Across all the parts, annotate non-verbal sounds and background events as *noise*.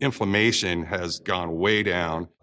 inflammation has gone way down.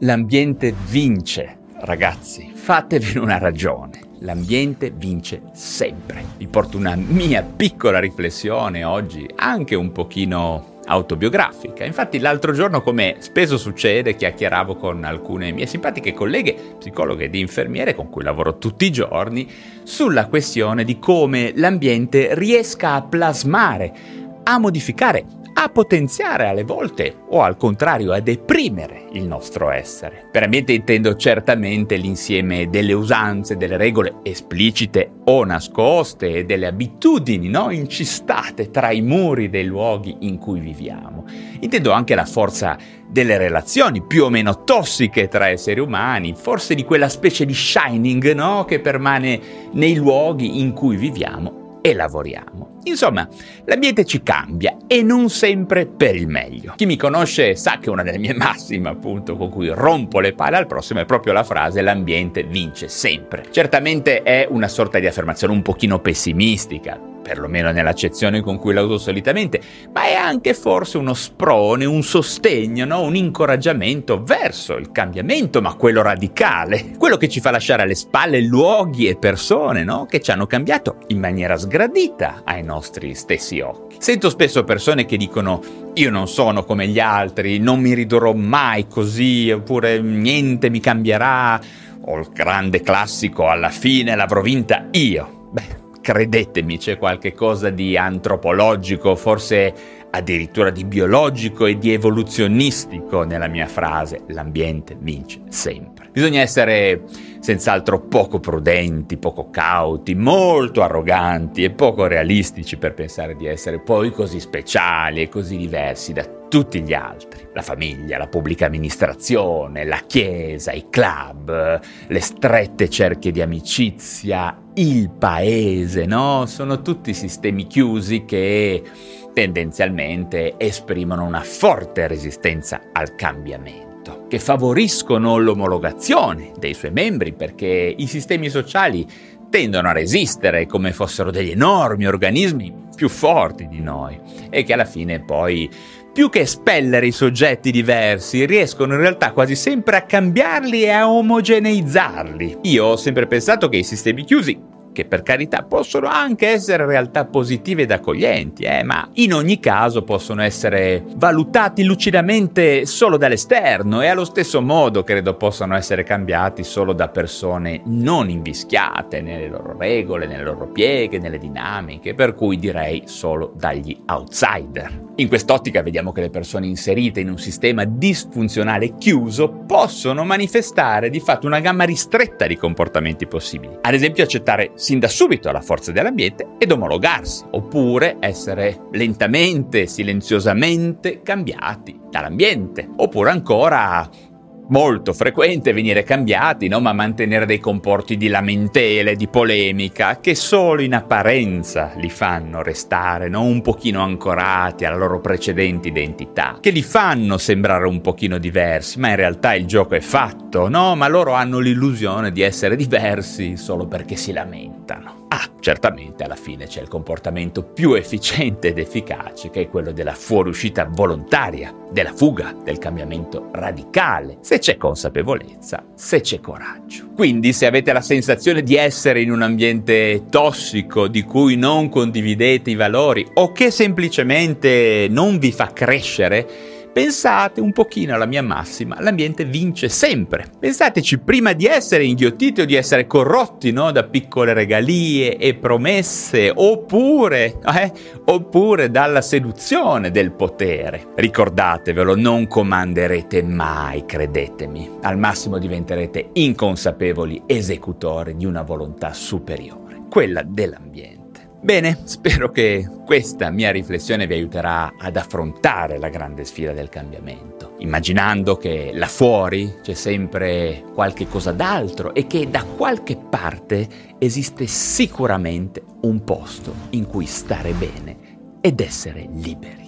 L'ambiente vince, ragazzi, fatevene una ragione. L'ambiente vince sempre. Vi porto una mia piccola riflessione oggi, anche un pochino autobiografica. Infatti l'altro giorno, come spesso succede, chiacchieravo con alcune mie simpatiche colleghe, psicologhe ed infermiere con cui lavoro tutti i giorni, sulla questione di come l'ambiente riesca a plasmare, a modificare a potenziare alle volte o al contrario a deprimere il nostro essere. Per ambiente intendo certamente l'insieme delle usanze, delle regole esplicite o nascoste e delle abitudini no? incistate tra i muri dei luoghi in cui viviamo. Intendo anche la forza delle relazioni più o meno tossiche tra esseri umani, forse di quella specie di shining no? che permane nei luoghi in cui viviamo e lavoriamo. Insomma, l'ambiente ci cambia e non sempre per il meglio. Chi mi conosce sa che una delle mie *laughs* massime, appunto, con cui rompo le palle al prossimo è proprio la frase l'ambiente vince sempre. Certamente è una sorta di affermazione un pochino pessimistica, perlomeno nell'accezione con cui la uso solitamente, ma è anche forse uno sprone, un sostegno, no? un incoraggiamento verso il cambiamento, ma quello radicale, quello che ci fa lasciare alle spalle luoghi e persone no? che ci hanno cambiato in maniera sgradita ai nostri stessi occhi. Sento spesso persone che dicono io non sono come gli altri, non mi ridurrò mai così, oppure niente mi cambierà, o il grande classico alla fine l'avrò vinta io. Credetemi, c'è qualche cosa di antropologico, forse addirittura di biologico e di evoluzionistico nella mia frase. L'ambiente vince sempre. Bisogna essere senz'altro poco prudenti, poco cauti, molto arroganti e poco realistici per pensare di essere poi così speciali e così diversi da tutti gli altri. La famiglia, la pubblica amministrazione, la chiesa, i club, le strette cerchie di amicizia, il paese, no? Sono tutti sistemi chiusi che tendenzialmente esprimono una forte resistenza al cambiamento, che favoriscono l'omologazione dei suoi membri perché i sistemi sociali tendono a resistere come fossero degli enormi organismi più forti di noi e che alla fine poi più che espellere i soggetti diversi, riescono in realtà quasi sempre a cambiarli e a omogeneizzarli. Io ho sempre pensato che i sistemi chiusi che per carità possono anche essere realtà positive ed accoglienti, eh, ma in ogni caso possono essere valutati lucidamente solo dall'esterno e allo stesso modo credo possano essere cambiati solo da persone non invischiate nelle loro regole, nelle loro pieghe, nelle dinamiche, per cui direi solo dagli outsider. In quest'ottica vediamo che le persone inserite in un sistema disfunzionale chiuso possono manifestare di fatto una gamma ristretta di comportamenti possibili. Ad esempio accettare sin da subito la forza dell'ambiente ed omologarsi, oppure essere lentamente, silenziosamente cambiati dall'ambiente, oppure ancora molto frequente venire cambiati, no? ma mantenere dei comporti di lamentele, di polemica, che solo in apparenza li fanno restare no? un pochino ancorati alla loro precedente identità, che li fanno sembrare un pochino diversi, ma in realtà il gioco è fatto, no? Ma loro hanno l'illusione di essere diversi solo perché si lamentano. Ah, certamente alla fine c'è il comportamento più efficiente ed efficace, che è quello della fuoriuscita volontaria, della fuga, del cambiamento radicale, se c'è consapevolezza, se c'è coraggio. Quindi se avete la sensazione di essere in un ambiente tossico di cui non condividete i valori o che semplicemente non vi fa crescere, pensate un pochino alla mia massima, l'ambiente vince sempre. Pensateci prima di essere inghiottiti o di essere corrotti no? da piccole regalie e promesse, oppure, eh? oppure dalla seduzione del potere. Ricordatevelo, non comanderete mai, credetemi. Al massimo diventerete inconsapevoli esecutori di una volontà superiore, quella dell'ambiente. Bene, spero che questa mia riflessione vi aiuterà ad affrontare la grande sfida del cambiamento, immaginando che là fuori c'è sempre qualche cosa d'altro e che da qualche parte esiste sicuramente un posto in cui stare bene ed essere liberi.